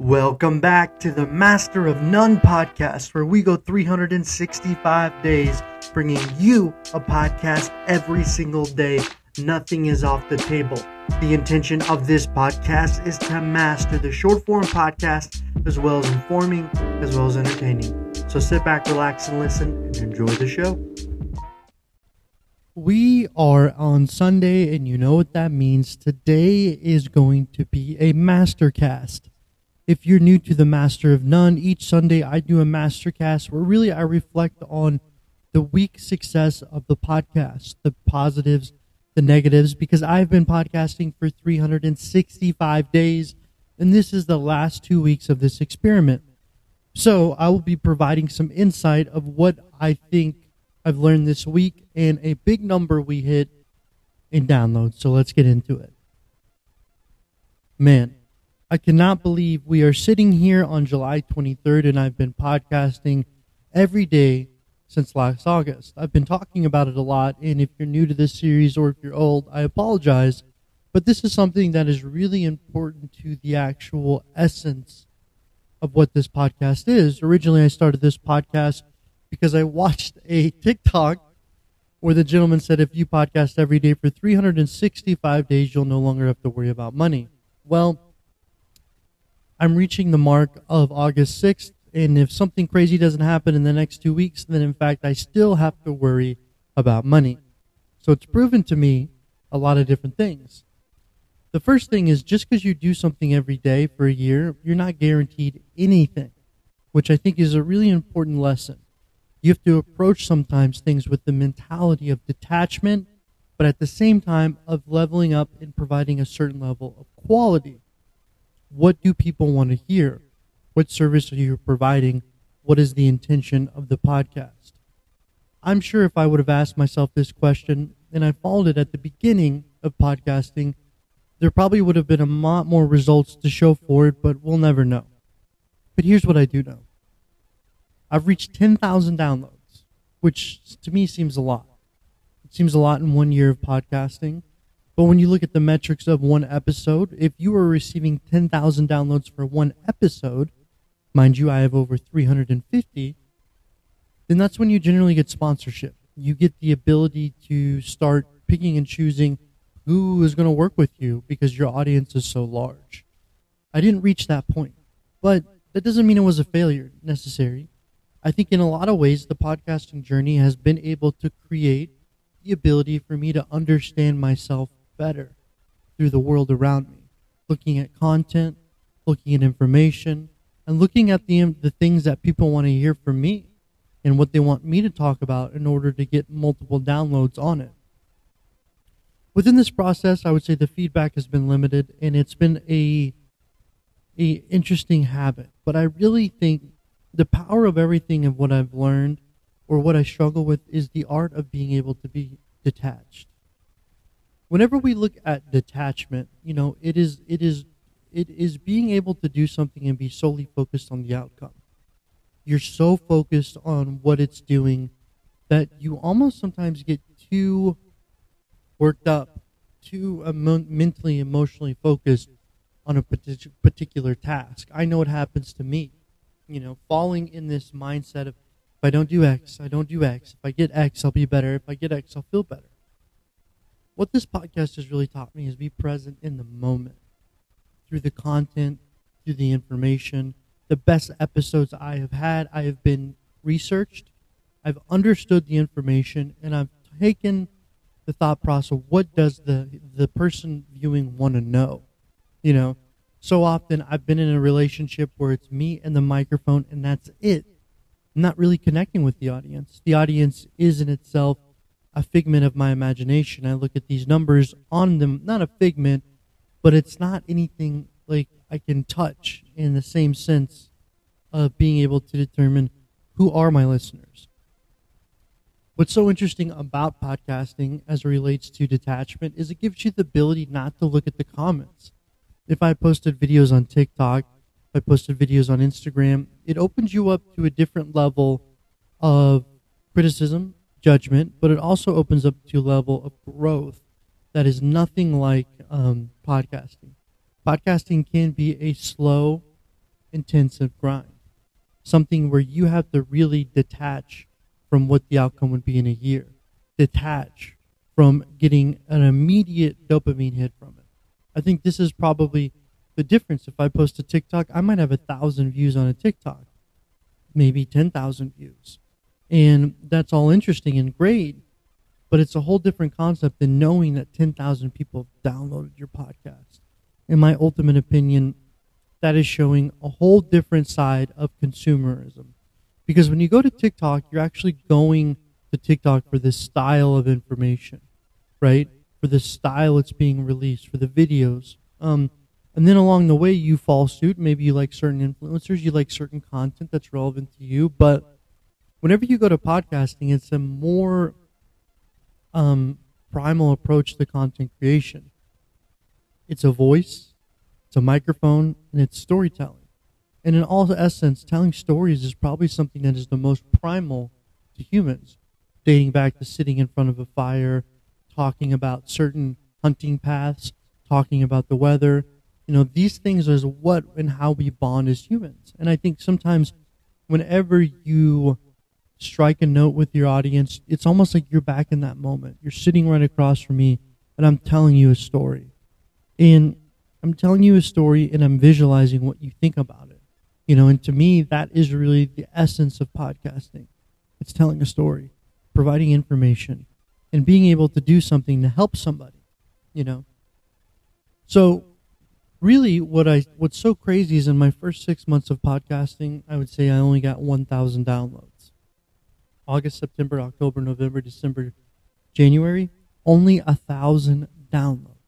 Welcome back to the Master of None podcast, where we go 365 days bringing you a podcast every single day. Nothing is off the table. The intention of this podcast is to master the short form podcast as well as informing, as well as entertaining. So sit back, relax, and listen and enjoy the show. We are on Sunday, and you know what that means. Today is going to be a mastercast. If you're new to the Master of None, each Sunday I do a mastercast where really I reflect on the week success of the podcast, the positives, the negatives, because I've been podcasting for 365 days, and this is the last two weeks of this experiment. So I will be providing some insight of what I think I've learned this week and a big number we hit in downloads. So let's get into it. Man, I cannot believe we are sitting here on July 23rd and I've been podcasting every day since last August. I've been talking about it a lot, and if you're new to this series or if you're old, I apologize. But this is something that is really important to the actual essence of what this podcast is. Originally, I started this podcast because I watched a TikTok where the gentleman said, if you podcast every day for 365 days, you'll no longer have to worry about money. Well, I'm reaching the mark of August 6th, and if something crazy doesn't happen in the next two weeks, then in fact, I still have to worry about money. So it's proven to me a lot of different things. The first thing is just because you do something every day for a year, you're not guaranteed anything, which I think is a really important lesson. You have to approach sometimes things with the mentality of detachment, but at the same time of leveling up and providing a certain level of quality. What do people want to hear? What service are you providing? What is the intention of the podcast? I'm sure if I would have asked myself this question and I followed it at the beginning of podcasting, there probably would have been a lot more results to show for it, but we'll never know. But here's what I do know I've reached 10,000 downloads, which to me seems a lot. It seems a lot in one year of podcasting. But when you look at the metrics of one episode, if you are receiving 10,000 downloads for one episode, mind you, I have over 350, then that's when you generally get sponsorship. You get the ability to start picking and choosing who is going to work with you because your audience is so large. I didn't reach that point, but that doesn't mean it was a failure necessary. I think in a lot of ways, the podcasting journey has been able to create the ability for me to understand myself better through the world around me, looking at content, looking at information, and looking at the, the things that people want to hear from me and what they want me to talk about in order to get multiple downloads on it. Within this process, I would say the feedback has been limited and it's been a a interesting habit. But I really think the power of everything of what I've learned or what I struggle with is the art of being able to be detached. Whenever we look at detachment, you know, it is it is it is being able to do something and be solely focused on the outcome. You're so focused on what it's doing that you almost sometimes get too worked up, too emo- mentally, emotionally focused on a particular task. I know what happens to me. You know, falling in this mindset of if I don't do X, I don't do X. If I get X, I'll be better. If I get X, I'll feel better. What this podcast has really taught me is be present in the moment through the content, through the information. The best episodes I have had, I have been researched, I've understood the information, and I've taken the thought process what does the the person viewing want to know you know? So often i've been in a relationship where it's me and the microphone and that's it. I'm not really connecting with the audience. The audience is in itself a figment of my imagination i look at these numbers on them not a figment but it's not anything like i can touch in the same sense of being able to determine who are my listeners What's so interesting about podcasting as it relates to detachment is it gives you the ability not to look at the comments. If I posted videos on TikTok, if I posted videos on Instagram, it opens you up to a different level of criticism, judgment, but it also opens up to a level of growth that is nothing like um, podcasting. Podcasting can be a slow intensive grind. Something where you have to really detach from what the outcome would be in a year. Detach from getting an immediate dopamine hit from it. I think this is probably the difference. If I post a TikTok, I might have a thousand views on a TikTok, maybe 10,000 views. And that's all interesting and great, but it's a whole different concept than knowing that 10,000 people downloaded your podcast. In my ultimate opinion, that is showing a whole different side of consumerism. Because when you go to TikTok, you're actually going to TikTok for this style of information, right? For the style it's being released, for the videos. Um, and then along the way, you fall suit. Maybe you like certain influencers, you like certain content that's relevant to you. But whenever you go to podcasting, it's a more um, primal approach to content creation. It's a voice, it's a microphone, and it's storytelling. And in all essence, telling stories is probably something that is the most primal to humans, dating back to sitting in front of a fire, talking about certain hunting paths, talking about the weather. You know, these things is what and how we bond as humans. And I think sometimes whenever you strike a note with your audience, it's almost like you're back in that moment. You're sitting right across from me and I'm telling you a story. And I'm telling you a story and I'm visualizing what you think about it. You know, and to me, that is really the essence of podcasting. It's telling a story, providing information, and being able to do something to help somebody, you know. So, really, what I what's so crazy is in my first six months of podcasting, I would say I only got 1,000 downloads. August, September, October, November, December, January, only a thousand downloads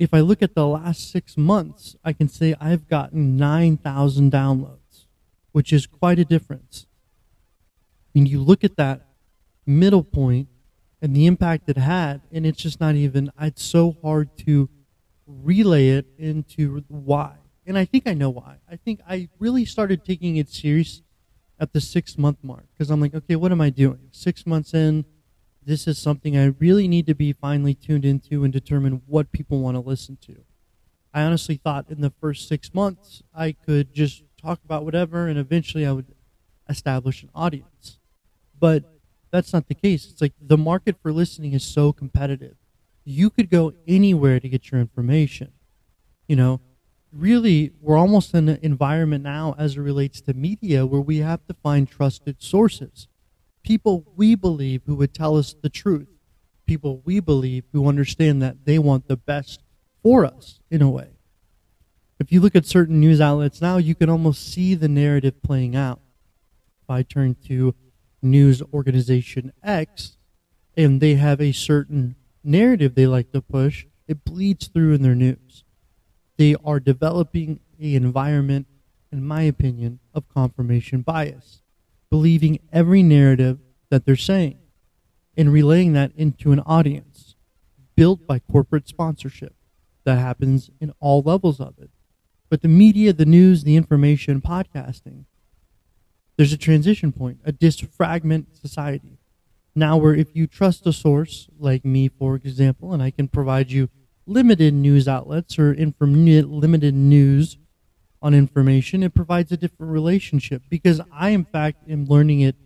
if I look at the last six months, I can say I've gotten 9,000 downloads, which is quite a difference. Mean, you look at that middle point and the impact it had, and it's just not even, it's so hard to relay it into why. And I think I know why. I think I really started taking it serious at the six month mark because I'm like, okay, what am I doing? Six months in, this is something I really need to be finely tuned into and determine what people want to listen to. I honestly thought in the first six months I could just talk about whatever and eventually I would establish an audience. But that's not the case. It's like the market for listening is so competitive. You could go anywhere to get your information. You know, really, we're almost in an environment now as it relates to media where we have to find trusted sources people we believe who would tell us the truth, people we believe who understand that they want the best for us in a way. If you look at certain news outlets now, you can almost see the narrative playing out. If I turn to news organization X and they have a certain narrative they like to push, it bleeds through in their news. They are developing a environment, in my opinion, of confirmation bias believing every narrative that they're saying and relaying that into an audience built by corporate sponsorship. That happens in all levels of it. But the media, the news, the information, podcasting, there's a transition point, a disfragment society. Now, where if you trust a source, like me, for example, and I can provide you limited news outlets or inform- limited news on information, it provides a different relationship because I, in fact, am learning it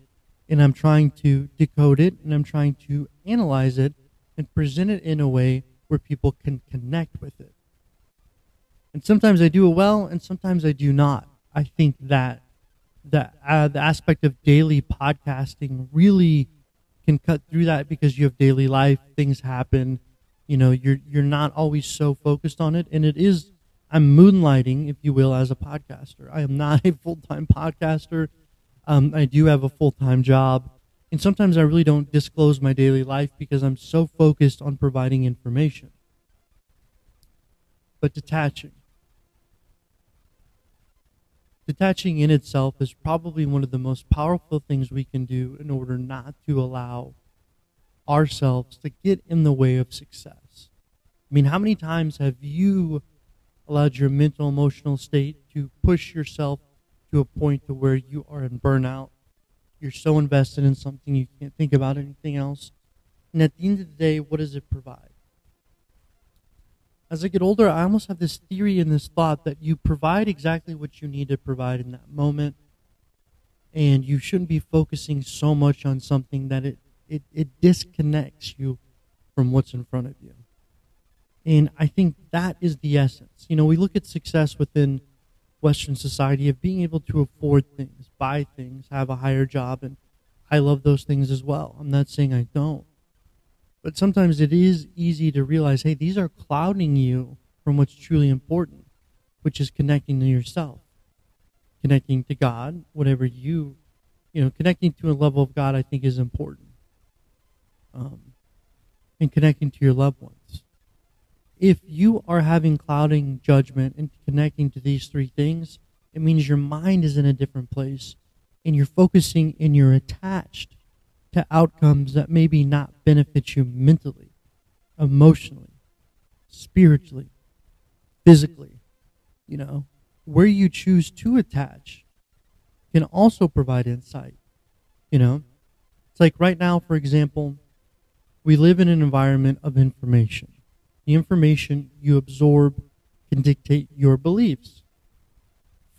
and I'm trying to decode it and I'm trying to analyze it and present it in a way where people can connect with it. And sometimes I do it well and sometimes I do not. I think that the, uh, the aspect of daily podcasting really can cut through that because you have daily life, things happen, you know, you're, you're not always so focused on it. And it is I'm moonlighting, if you will, as a podcaster. I am not a full time podcaster. Um, I do have a full time job. And sometimes I really don't disclose my daily life because I'm so focused on providing information. But detaching. Detaching in itself is probably one of the most powerful things we can do in order not to allow ourselves to get in the way of success. I mean, how many times have you allowed your mental emotional state to push yourself to a point to where you are in burnout? You're so invested in something you can't think about anything else. And at the end of the day what does it provide? As I get older, I almost have this theory and this thought that you provide exactly what you need to provide in that moment, and you shouldn't be focusing so much on something that it, it, it disconnects you from what's in front of you. And I think that is the essence. You know, we look at success within Western society of being able to afford things, buy things, have a higher job, and I love those things as well. I'm not saying I don't. But sometimes it is easy to realize, hey, these are clouding you from what's truly important, which is connecting to yourself, connecting to God, whatever you, you know, connecting to a level of God, I think is important. Um, and connecting to your loved ones. If you are having clouding judgment and connecting to these three things, it means your mind is in a different place and you're focusing and you're attached to outcomes that maybe not benefit you mentally, emotionally, spiritually, physically. You know, where you choose to attach can also provide insight. You know, it's like right now, for example, we live in an environment of information. The information you absorb can dictate your beliefs.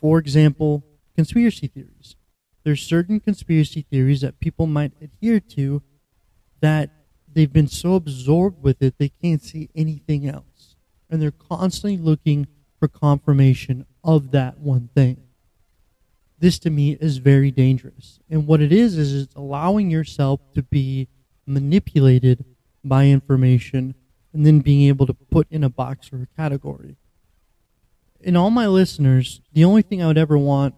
For example, conspiracy theories. There's certain conspiracy theories that people might adhere to that they've been so absorbed with it they can't see anything else. And they're constantly looking for confirmation of that one thing. This to me is very dangerous. And what it is, is it's allowing yourself to be manipulated by information and then being able to put in a box or a category. In all my listeners, the only thing I would ever want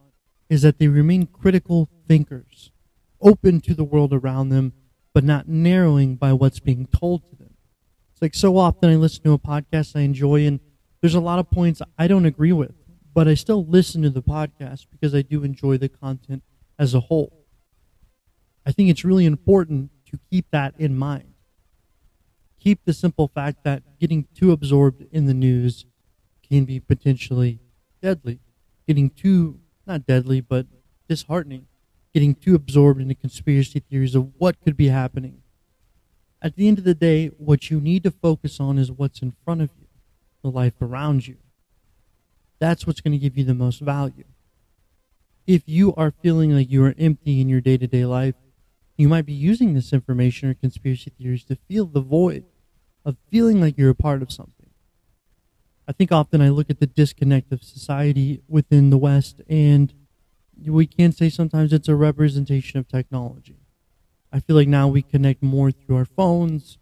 is that they remain critical thinkers, open to the world around them, but not narrowing by what's being told to them. It's like so often I listen to a podcast I enjoy, and there's a lot of points I don't agree with, but I still listen to the podcast because I do enjoy the content as a whole. I think it's really important to keep that in mind. Keep the simple fact that getting too absorbed in the news can be potentially deadly. Getting too, not deadly, but disheartening. Getting too absorbed in the conspiracy theories of what could be happening. At the end of the day, what you need to focus on is what's in front of you, the life around you. That's what's going to give you the most value. If you are feeling like you are empty in your day to day life, you might be using this information or conspiracy theories to feel the void of feeling like you're a part of something. I think often I look at the disconnect of society within the West, and we can say sometimes it's a representation of technology. I feel like now we connect more through our phones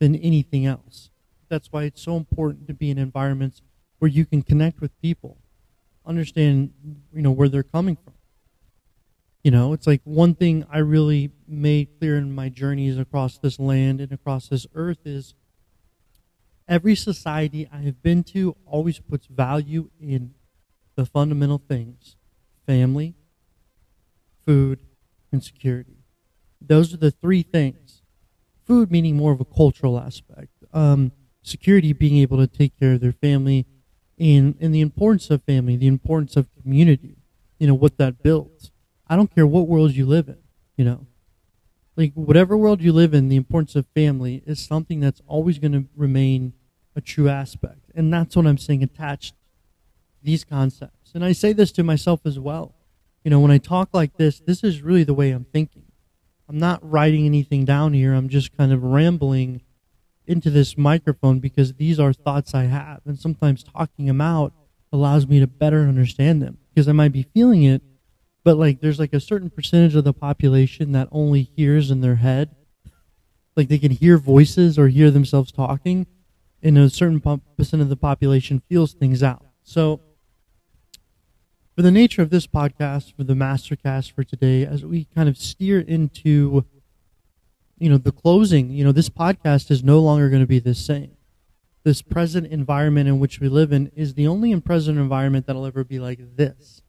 than anything else. That's why it's so important to be in environments where you can connect with people, understand, you know, where they're coming from. You know, it's like one thing I really made clear in my journeys across this land and across this earth is every society I have been to always puts value in the fundamental things family, food, and security. Those are the three things. Food meaning more of a cultural aspect. Um, security being able to take care of their family and, and the importance of family, the importance of community, you know, what that builds. I don't care what world you live in, you know. Like whatever world you live in, the importance of family is something that's always going to remain a true aspect. And that's what I'm saying attached these concepts. And I say this to myself as well. You know, when I talk like this, this is really the way I'm thinking. I'm not writing anything down here. I'm just kind of rambling into this microphone because these are thoughts I have. And sometimes talking them out allows me to better understand them because I might be feeling it but like there's like a certain percentage of the population that only hears in their head. Like they can hear voices or hear themselves talking and a certain percent of the population feels things out. So for the nature of this podcast for the mastercast for today as we kind of steer into you know the closing you know this podcast is no longer going to be the same. This present environment in which we live in is the only present environment that'll ever be like this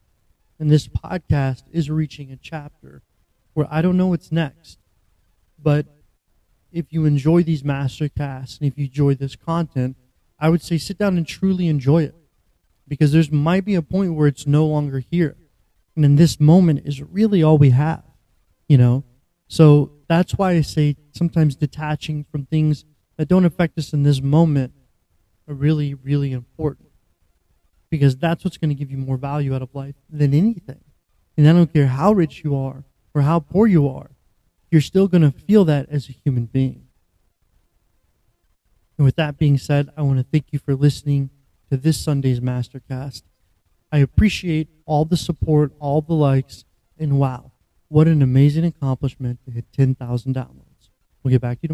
and this podcast is reaching a chapter where I don't know what's next. But if you enjoy these mastercasts and if you enjoy this content, I would say sit down and truly enjoy it. Because there's might be a point where it's no longer here. And in this moment is really all we have. You know? So that's why I say sometimes detaching from things that don't affect us in this moment are really, really important because that's what's going to give you more value out of life than anything. And I don't care how rich you are or how poor you are, you're still going to feel that as a human being. And with that being said, I want to thank you for listening to this Sunday's Mastercast. I appreciate all the support, all the likes, and wow, what an amazing accomplishment to hit 10,000 downloads. We'll get back to you tomorrow.